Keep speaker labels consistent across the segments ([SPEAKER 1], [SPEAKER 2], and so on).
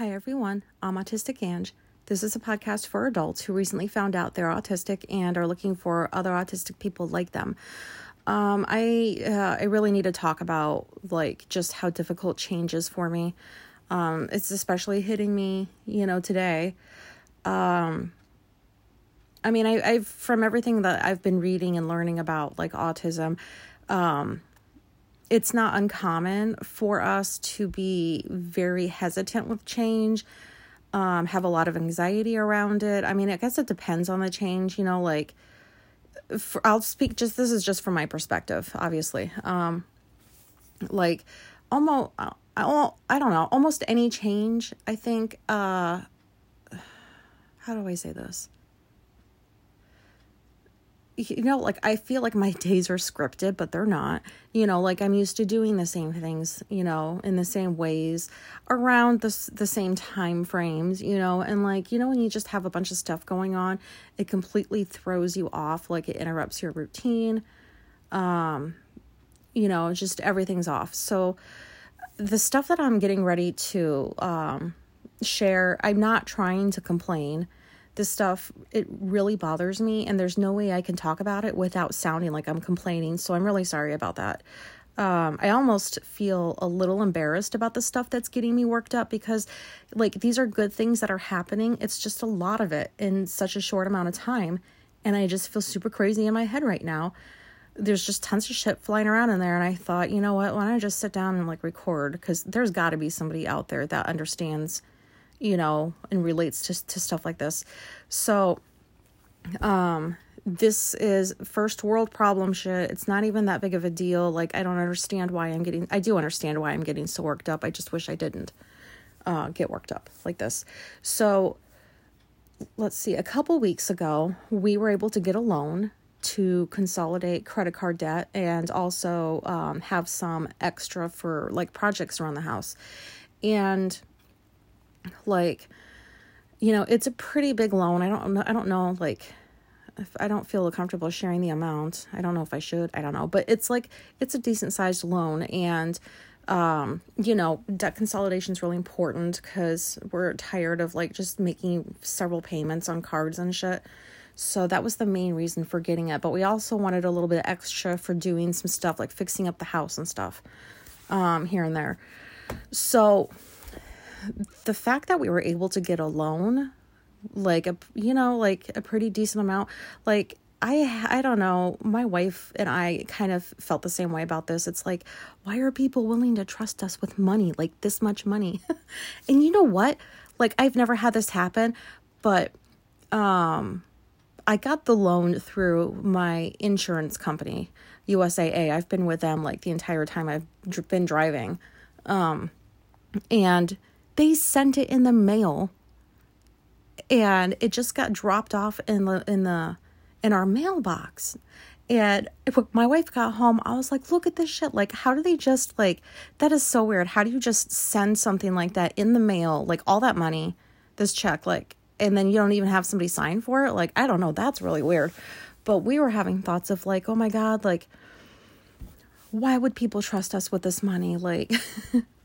[SPEAKER 1] Hi, everyone. I'm Autistic Ange. This is a podcast for adults who recently found out they're autistic and are looking for other autistic people like them. Um, I uh, I really need to talk about like just how difficult change is for me. Um, it's especially hitting me, you know, today. Um, I mean, I, I've from everything that I've been reading and learning about like autism, um, it's not uncommon for us to be very hesitant with change, um, have a lot of anxiety around it. I mean, I guess it depends on the change, you know, like for, I'll speak just this is just from my perspective, obviously. Um, like almost I, I don't know, almost any change, I think uh how do I say this? You know, like I feel like my days are scripted, but they're not. You know, like I'm used to doing the same things, you know, in the same ways around the the same time frames, you know, and like you know when you just have a bunch of stuff going on, it completely throws you off, like it interrupts your routine. Um, you know, just everything's off. So the stuff that I'm getting ready to um share, I'm not trying to complain this stuff it really bothers me and there's no way I can talk about it without sounding like I'm complaining. So I'm really sorry about that. Um, I almost feel a little embarrassed about the stuff that's getting me worked up because, like, these are good things that are happening. It's just a lot of it in such a short amount of time. And I just feel super crazy in my head right now. There's just tons of shit flying around in there. And I thought, you know what? Why don't I just sit down and, like, record? Because there's got to be somebody out there that understands you know, and relates to, to stuff like this. So, um, this is first world problem shit. It's not even that big of a deal. Like, I don't understand why I'm getting, I do understand why I'm getting so worked up. I just wish I didn't uh, get worked up like this. So, let's see, a couple weeks ago, we were able to get a loan to consolidate credit card debt and also um, have some extra for like projects around the house. And like you know it's a pretty big loan. I don't know i don't know like if i don't feel comfortable sharing the amount. I don't know if i should i don't know. But it's like it's a decent sized loan and um you know debt consolidation is really important because we're tired of like just making several payments on cards and shit. So that was the main reason for getting it. But we also wanted a little bit extra for doing some stuff like fixing up the house and stuff um here and there. So the fact that we were able to get a loan, like a you know, like a pretty decent amount, like I I don't know, my wife and I kind of felt the same way about this. It's like why are people willing to trust us with money, like this much money? and you know what? Like I've never had this happen, but um I got the loan through my insurance company, USAA. I've been with them like the entire time I've been driving. Um and they sent it in the mail and it just got dropped off in the in the in our mailbox. And my wife got home i was like look at this shit like how do they just like that is so weird. How do you just send something like that in the mail like all that money this check like and then you don't even have somebody sign for it? Like i don't know that's really weird. But we were having thoughts of like oh my god like why would people trust us with this money? Like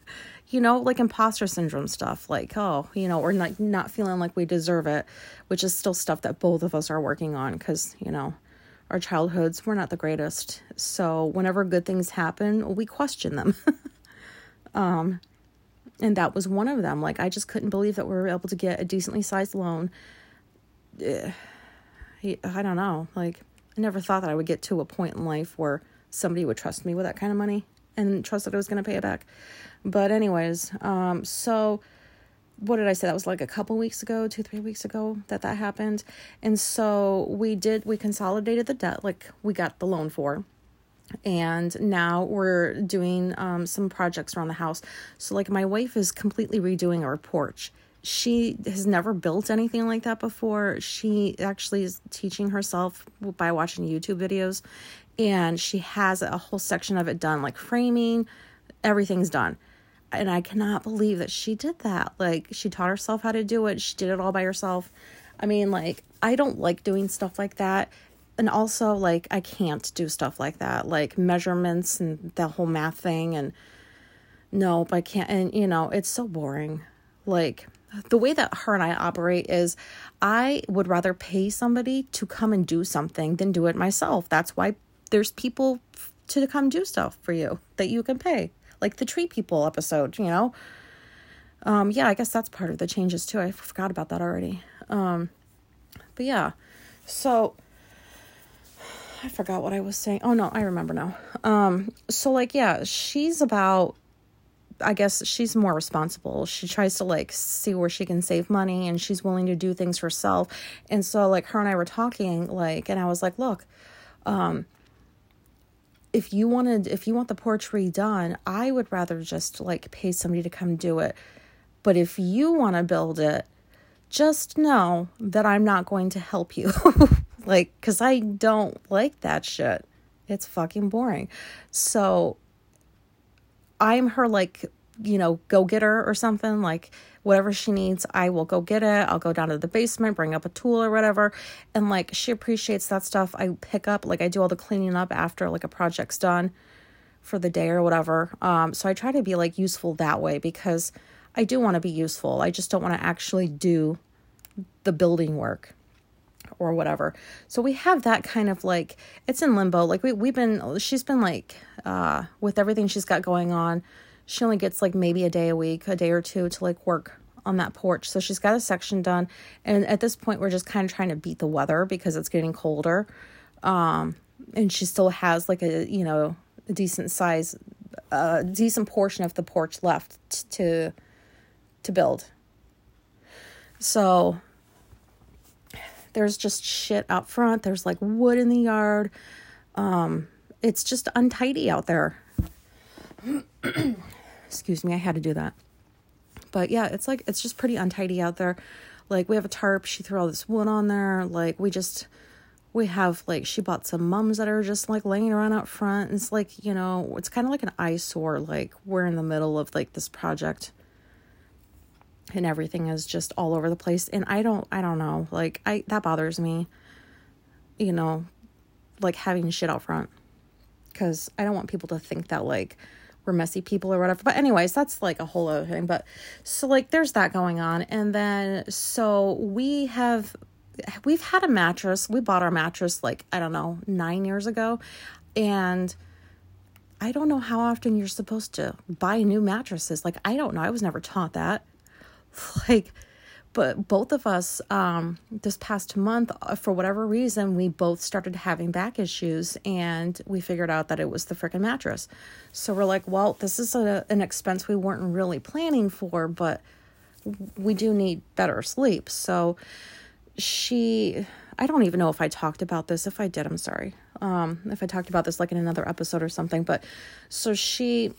[SPEAKER 1] you know, like imposter syndrome stuff, like, oh, you know, or like not feeling like we deserve it, which is still stuff that both of us are working on because, you know, our childhoods were not the greatest. So whenever good things happen, we question them. um, and that was one of them. Like, I just couldn't believe that we were able to get a decently sized loan. I don't know. Like, I never thought that I would get to a point in life where somebody would trust me with that kind of money and trust that I was going to pay it back. But anyways, um, so what did I say? That was like a couple weeks ago, two, three weeks ago that that happened. And so we did, we consolidated the debt, like we got the loan for. And now we're doing um, some projects around the house. So, like, my wife is completely redoing our porch. She has never built anything like that before. She actually is teaching herself by watching YouTube videos. And she has a whole section of it done, like framing, everything's done and I cannot believe that she did that. Like she taught herself how to do it. She did it all by herself. I mean, like I don't like doing stuff like that. And also like I can't do stuff like that, like measurements and the whole math thing and nope, I can't and you know, it's so boring. like the way that her and I operate is I would rather pay somebody to come and do something than do it myself. That's why there's people to come do stuff for you that you can pay. Like the tree people episode, you know. Um yeah, I guess that's part of the changes too. I forgot about that already. Um but yeah. So I forgot what I was saying. Oh no, I remember now. Um so like yeah, she's about I guess she's more responsible. She tries to like see where she can save money and she's willing to do things herself. And so like her and I were talking like and I was like, "Look, um if you wanted if you want the porch redone, I would rather just like pay somebody to come do it. But if you want to build it, just know that I'm not going to help you. like cuz I don't like that shit. It's fucking boring. So I'm her like, you know, go getter or something, like whatever she needs, I will go get it. I'll go down to the basement, bring up a tool or whatever. And like she appreciates that stuff. I pick up, like I do all the cleaning up after like a project's done for the day or whatever. Um, so I try to be like useful that way because I do want to be useful. I just don't want to actually do the building work or whatever. So we have that kind of like it's in limbo. Like we we've been she's been like uh with everything she's got going on, she only gets like maybe a day a week, a day or two to like work on that porch. So she's got a section done and at this point we're just kind of trying to beat the weather because it's getting colder. Um and she still has like a, you know, a decent size a decent portion of the porch left to to build. So there's just shit out front. There's like wood in the yard. Um, it's just untidy out there. Excuse me, I had to do that. But yeah, it's like it's just pretty untidy out there. Like we have a tarp, she threw all this wood on there. Like we just we have like she bought some mums that are just like laying around out front. It's like, you know, it's kind of like an eyesore. Like we're in the middle of like this project and everything is just all over the place and i don't i don't know like i that bothers me you know like having shit out front because i don't want people to think that like we're messy people or whatever. But anyways that's like a whole other thing. But so like there's that going on. And then so we have we've had a mattress. We bought our mattress like i don't know nine years ago. And i don't know how often you're supposed to buy new mattresses. Like i don't know. I was never taught that. Like but both of us um this past month uh, for whatever reason we both started having back issues and we figured out that it was the freaking mattress. So we're like well this is a, an expense we weren't really planning for but we do need better sleep. So she i don't even know if i talked about this. If i did i'm sorry. Um if i talked about this like in another episode or something but so she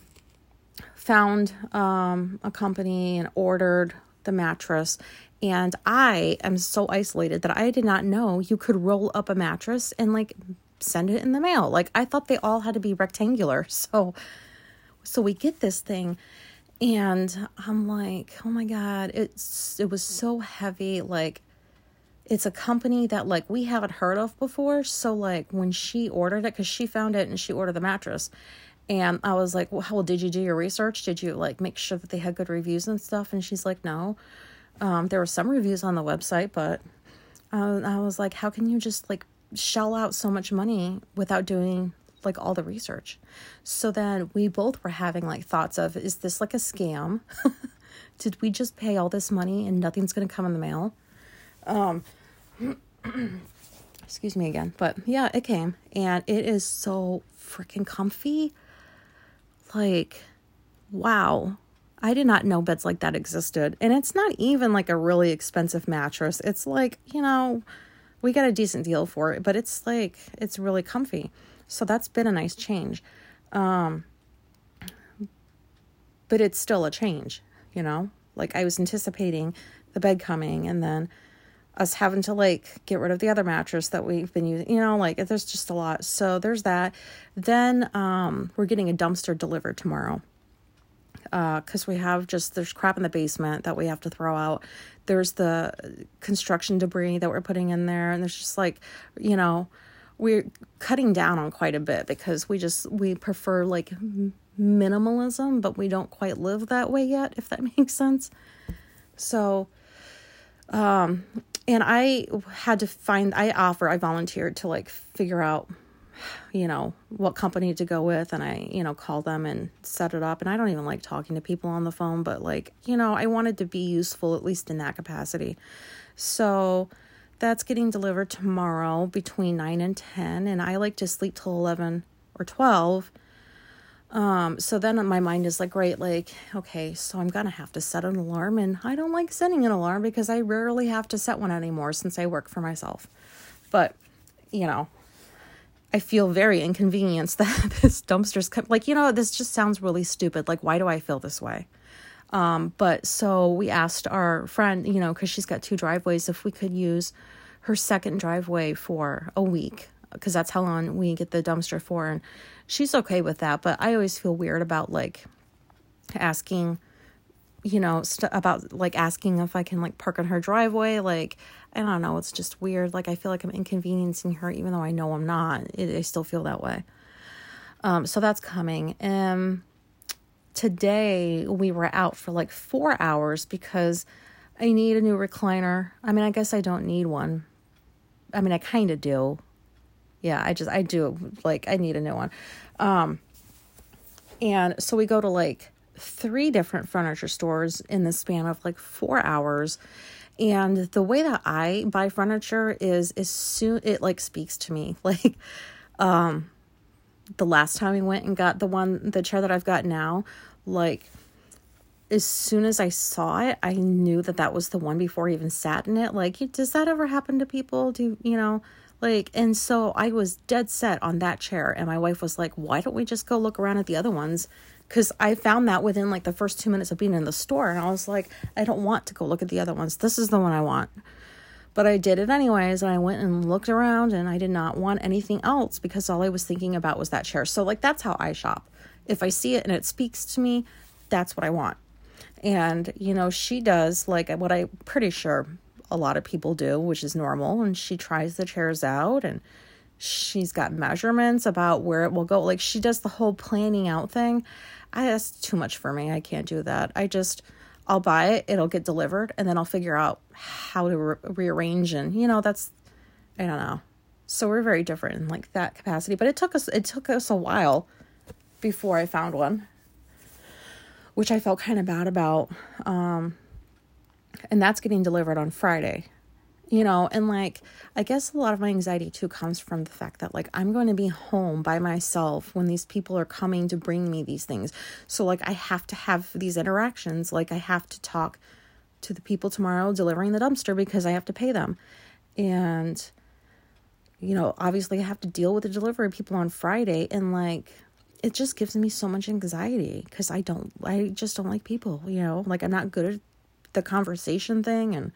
[SPEAKER 1] found um a company and ordered the mattress. And I am so isolated that I did not know you could roll up a mattress and like send it in the mail. Like I thought they all had to be rectangular. So so we get this thing and I'm like, "Oh my god, it's it was so heavy like it's a company that like we haven't heard of before. So like when she ordered it cuz she found it and she ordered the mattress and I was like, well, did you do your research? Did you like make sure that they had good reviews and stuff? And she's like, no. Um, there were some reviews on the website, but uh, I was like, how can you just like shell out so much money without doing like all the research? So then we both were having like thoughts of, is this like a scam? Did we just pay all this money and nothing's going to come in the mail? Um, excuse me again, but yeah, it came and it is so freaking comfy like, wow, I did not know beds like that existed. And it's not even like a really expensive mattress. It's like, you know, we got a decent deal for it, but it's like, it's really comfy. So that's been a nice change. Um, but it's still a change, you know? Like I was anticipating the bed coming and then us having to like get rid of the other mattress that we've been using you know like there's just a lot so there's that then um we're getting a dumpster delivered tomorrow uh because we have just there's crap in the basement that we have to throw out. There's the construction debris that we're putting in there and there's just like you know we're cutting down on quite a bit because we just we prefer like minimalism but we don't quite live that way yet if that makes sense. So, um, and I had to find, I offer, I volunteered to like figure out, you know, what company to go with. And I, you know, call them and set it up. And I don't even like talking to people on the phone, but like, you know, I wanted to be useful, at least in that capacity. So that's getting delivered tomorrow between 9 and 10. And I like to sleep till 11 or 12 um, so then my mind is like, great, like, okay, so I'm gonna have to set an alarm, and I don't like setting an alarm because I rarely have to set one anymore since I work for myself. But, you know, I feel very inconvenienced that this dumpster's come, like, you know, this just sounds really stupid. Like, why do I feel this way? Um, but so we asked our friend, you know, because she's got two driveways, if we could use her second driveway for a week, because that's how long we get the dumpster for. And she's okay with that, but I always feel weird about like asking you know st- about like asking if I can like park on her driveway like I don't know it's just weird like I feel like I'm inconveniencing her even though I know I'm not. It, I still feel that way. Um so that's coming. Um today we were out for like 4 hours because I need a new recliner. I mean I guess I don't need one. I mean I kind of do. Yeah, I just I do like I need a new one. Um and so we go to like three different furniture stores in the span of like 4 hours. And the way that I buy furniture is as soon it like speaks to me. Like um the last time we went and got the one the chair that I've got now, like as soon as I saw it, I knew that that was the one before I even sat in it. Like, does that ever happen to people? Do you know? Like, and so I was dead set on that chair. And my wife was like, why don't we just go look around at the other ones? Because I found that within like the first two minutes of being in the store. And I was like, I don't want to go look at the other ones. This is the one I want. But I did it anyways. And I went and looked around and I did not want anything else because all I was thinking about was that chair. So, like, that's how I shop. If I see it and it speaks to me, that's what I want. And, you know, she does like what I'm pretty sure a lot of people do, which is normal. And she tries the chairs out and she's got measurements about where it will go. Like she does the whole planning out thing. I that's too much for me. I can't do that. I just I'll buy it, it'll get delivered, and then I'll figure out how to re- rearrange and you know that's I don't know. So we're very different in like that capacity, but it took us it took us a while before I found one, which I felt kind of bad about. Um, and that's getting delivered on Friday. You know, and like I guess a lot of my anxiety too comes from the fact that like I'm going to be home by myself when these people are coming to bring me these things. So like I have to have these interactions, like I have to talk to the people tomorrow delivering the dumpster because I have to pay them. And you know, obviously I have to deal with the delivery people on Friday and like it just gives me so much anxiety because I don't I just don't like people, you know, like I'm not good at the conversation thing and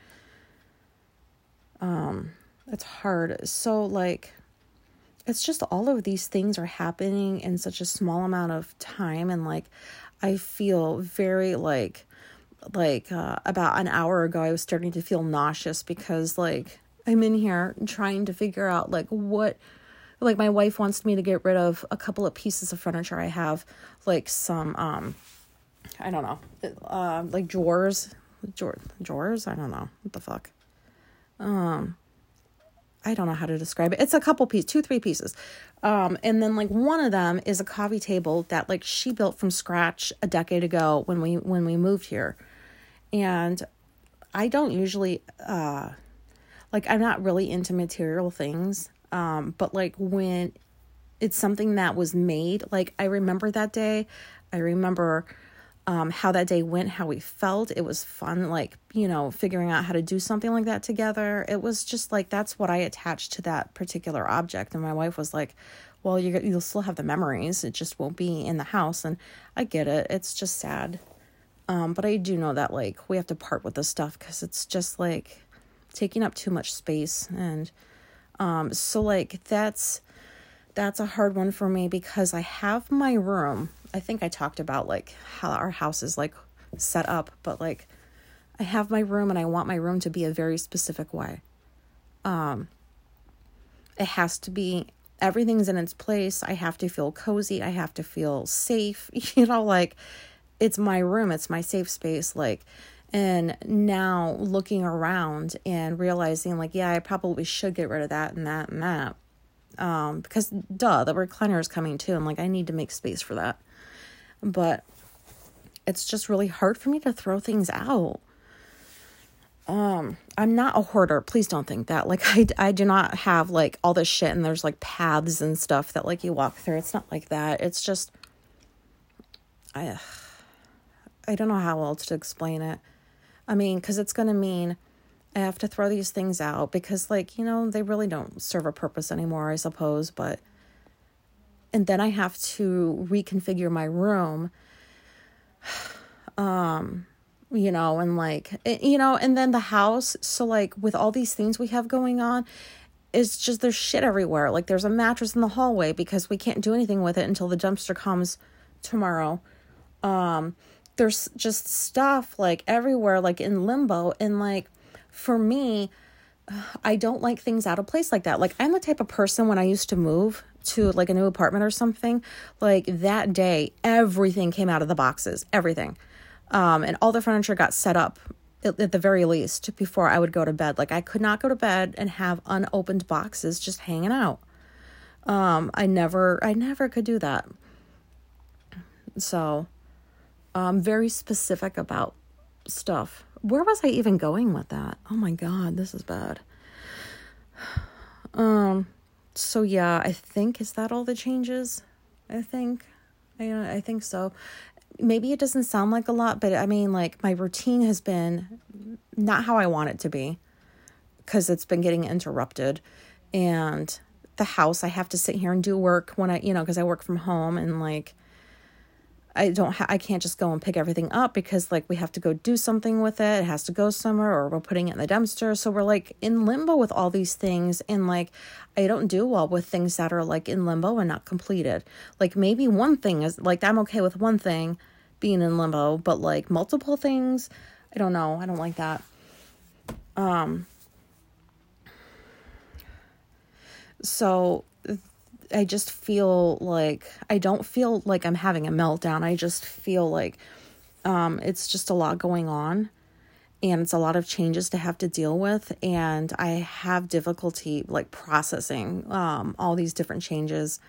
[SPEAKER 1] um it's hard. So like it's just all of these things are happening in such a small amount of time and like I feel very like like uh, about an hour ago I was starting to feel nauseous because like I'm in here trying to figure out like what like my wife wants me to get rid of a couple of pieces of furniture I have like some um I don't know uh, like drawers drawers. I don't know what the fuck. Um, I don't know how to describe it. It's a couple pieces, two, three pieces. Um, and then like one of them is a coffee table that like she built from scratch a decade ago when we when we moved here. And I don't usually uh like I'm not really into material things. Um, but like when it's something that was made, like I remember that day. I remember um, how that day went, how we felt. It was fun, like, you know, figuring out how to do something like that together. It was just like, that's what I attached to that particular object. And my wife was like, well, you, you'll still have the memories. It just won't be in the house. And I get it. It's just sad. Um, but I do know that, like, we have to part with this stuff because it's just like taking up too much space. And um, so, like, that's that's a hard one for me because I have my room I think I talked about like how our house is like set up, but like I have my room and I want my room to be a very specific way. Um it has to be everything's in its place. I have to feel cozy. I have to feel safe. You know, like it's my room, it's my safe space like And now looking around and realizing, like, yeah, I probably should get rid of that and that and that. Um, because duh, the recliner is coming too. And like, I need to make space for that. But it's just really hard for me to throw things out. Um, I'm not a hoarder. Please don't think that. Like, I, I do not have like all this shit and there's like paths and stuff that like you walk through. It's not like that. It's just, I, I don't know how else to explain it. I mean, because it's going to mean I have to throw these things out because, like, you know, they really don't serve a purpose anymore, I suppose. But, and then I have to reconfigure my room. Um, you know, and like, eh, you know, and then the house. So, like, with all these things we have going on, it's just there's shit everywhere. Like, there's a mattress in the hallway because we can't do anything with it until the dumpster comes tomorrow. Um, there's just stuff like everywhere, like in limbo. And like for me, I don't like things out of place like that. Like I'm the type of person when I used to move to like a new apartment or something, like that day, everything came out of the boxes, everything. Um, and all the furniture got set up at, at the very least before I would go to bed. Like I could not go to bed and have unopened boxes just hanging out. Um, I never, I never could do that. So, um, very specific about stuff. Where was I even going with that? Oh my god, this is bad. Um, so yeah, I think is that all the changes? I think, I I think so. Maybe it doesn't sound like a lot, but I mean, like my routine has been not how I want it to be because it's been getting interrupted, and the house I have to sit here and do work when I, you know, because I work from home and like I don't ha- I can't just go and pick everything up because like we have to go do something with it. It has to go somewhere or we're putting it in the dumpster. So we're like in limbo with all these things and like I don't do well with things that are like in limbo and not completed. Like maybe one thing is like I'm okay with one thing being in limbo, but like multiple things, I don't know. I don't like that. Um so I just feel like I don't feel like I'm having a meltdown. I just feel like um, it's just a lot going on and it's a lot of changes to have to deal with and I have difficulty like processing um, all these different changes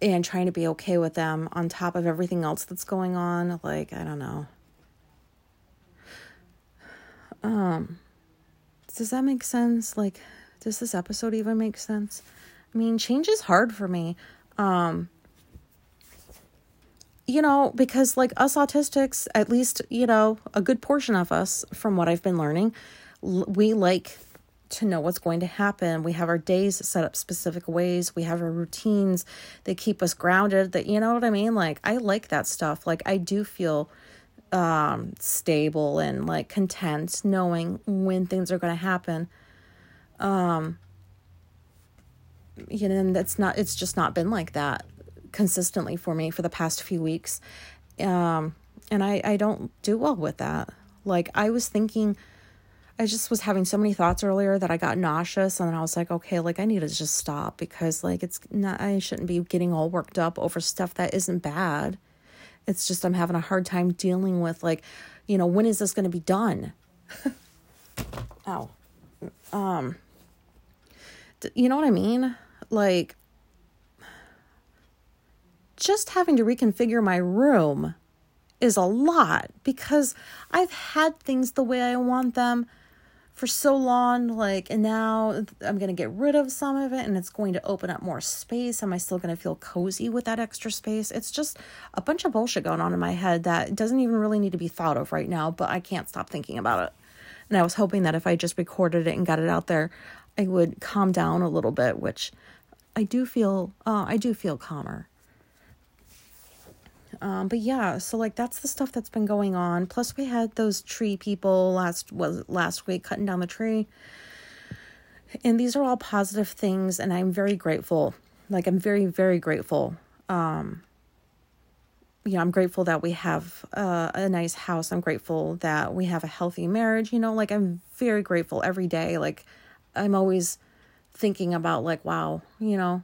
[SPEAKER 1] and trying to be okay with them on top of everything else that's going on. Like, I don't know. Um does that make sense? Like does this episode even make sense? I mean, change is hard for me. Um, you know, because like us autistics, at least, you know, a good portion of us, from what I've been learning, we like to know what's going to happen. We have our days set up specific ways. We have our routines that keep us grounded. That you know what I mean? Like I like that stuff. Like I do feel um stable and like content knowing when things are going to happen. Um you know, and that's not, it's just not been like that consistently for me for the past few weeks. Um, and I, I don't do well with that. Like, I was thinking, I just was having so many thoughts earlier that I got nauseous, and then I was like, okay, like, I need to just stop because, like, it's not, I shouldn't be getting all worked up over stuff that isn't bad. It's just, I'm having a hard time dealing with, like, you know, when is this going to be done? Ow. Um, you know what I mean? Like, just having to reconfigure my room is a lot because I've had things the way I want them for so long like and now I'm going to get rid of some of it and it's going to open up more space. Am I still going to feel cozy with that extra space? It's just a bunch of bullshit going on in my head that doesn't even really need to be thought of right now but I can't stop thinking about it. And I was hoping that if I just recorded it and got it out there I would calm down a little bit which I do feel uh, I do feel calmer. Um, but yeah, so like that's the stuff that's been going on. Plus, we had those tree people last was last week cutting down the tree, and these are all positive things, and I'm very grateful. Like I'm very very grateful. Um, you know, I'm grateful that we have uh, a nice house. I'm grateful that we have a healthy marriage. You know, like I'm very grateful every day. Like I'm always thinking about like wow you know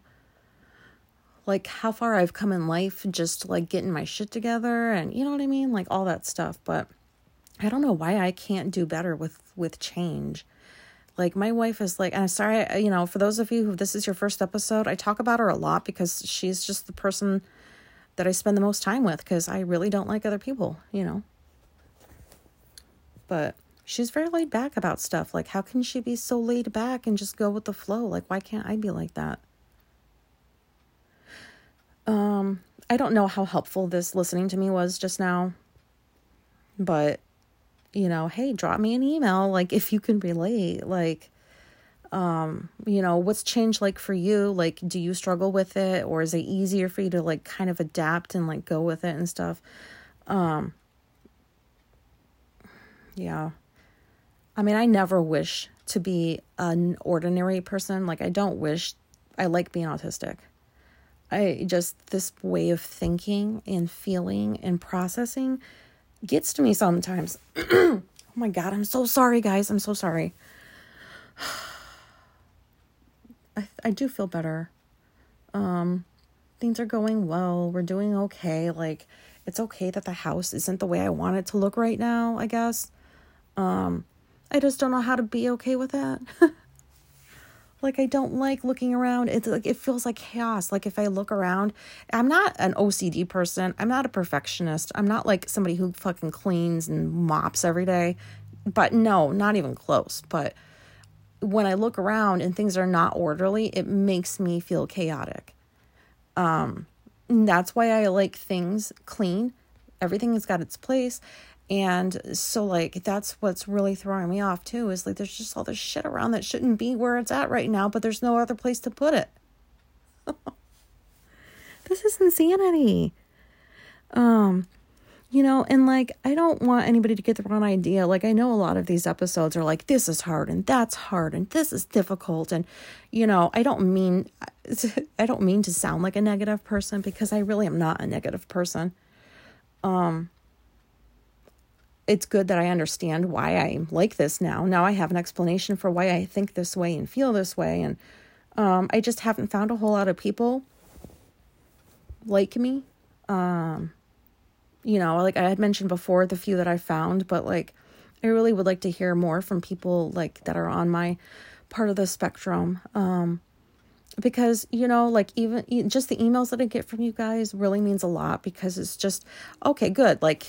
[SPEAKER 1] like how far i've come in life just like getting my shit together and you know what i mean like all that stuff but I don't know why I can't do better with with change. Like my wife is like, and I'm sorry, you know, for those of you who this is your first episode, I talk about her a lot because she's just the person that I spend the most time with because I really don't like other people, you know. But she's very laid back about stuff. Like, how can she be so laid back and just go with the flow? Like, why can't I be like that? Um, I don't know how helpful this listening to me was just now, but you know, hey, drop me an email like if you can relate, like um, you know, what's change like for you? Like do you struggle with it or is it easier for you to like kind of adapt and like go with it and stuff? Um yeah. I mean, I never wish to be an ordinary person. Like I don't wish I like being autistic. I just this way of thinking and feeling and processing gets to me sometimes. oh my god, I'm so sorry guys. I'm so sorry. I I do feel better. Um things are going well. We're doing okay. Like it's okay that the house isn't the way I want it to look right now, I guess. Um I just don't know how to be okay with that. Like I don't like looking around. It's like it feels like chaos. Like if I look around, I'm not an OCD person. I'm not a perfectionist. I'm not like somebody who fucking cleans and mops every day. But no, not even close. But when I look around and things are not orderly, it makes me feel chaotic. Um that's why I like things clean. Everything has got its place. And so, like, that's what's really throwing me off too is like there's just all this shit around that shouldn't be where it's at right now, but there's no other place to put it. this is insanity. Um, you know, and like, I don't want anybody to get the wrong idea. Like, I know a lot of these episodes are like, this is hard and that's hard and this is difficult. And, you know, I don't mean, I don't mean to sound like a negative person because I really am not a negative person. Um, it's good that I understand why I'm like this now. Now I have an explanation for why I think this way and feel this way. And um, I just haven't found a whole lot of people like me. Um, you know, like I had mentioned before, the few that I found, but like I really would like to hear more from people like that are on my part of the spectrum. Um, because you know like even just the emails that i get from you guys really means a lot because it's just okay good like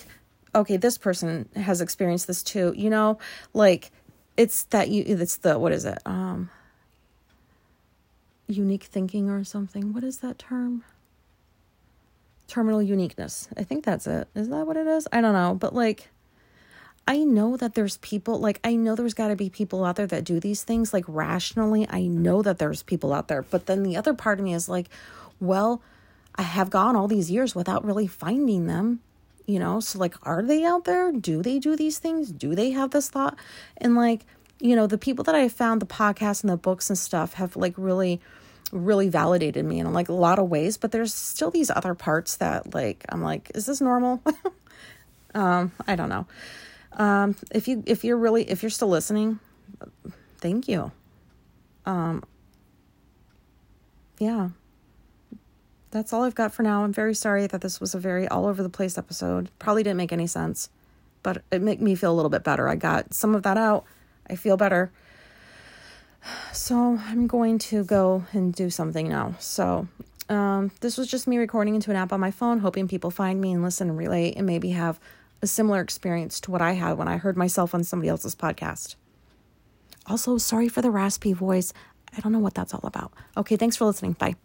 [SPEAKER 1] okay, this person has experienced this too. You know, like it's that you it's the what is it? Um unique thinking or something. What is that term? Terminal uniqueness. I think that's it. Is that what it is? I don't know, but like I know that there's people like I know there's got to be people out there that do these things like rationally. I know that there's people out there, but then the other part of me is like, well, I have gone all these years without really finding them you know so like are they out there? Do they do these things? Do they have this thought? And like you know the people that i found the podcasts and the books and stuff have like really really validated me in like a lot of ways but there's still these other parts that like i'm like is this normal? Um i don't know. Um if you if you're really if you're still listening thank you. Um yeah that's all I've got for now. I'm very sorry that this was a very all over the place episode. Probably didn't make any sense, but it made me feel a little bit better. I got some of that out. I feel better. So I'm going to go and do something now. So um, this was just me recording into an app on my phone, hoping people find me and listen and relate and maybe have a similar experience to what I had when I heard myself on somebody else's podcast. Also, sorry for the raspy voice. I don't know what that's all about. Okay, thanks for listening. Bye.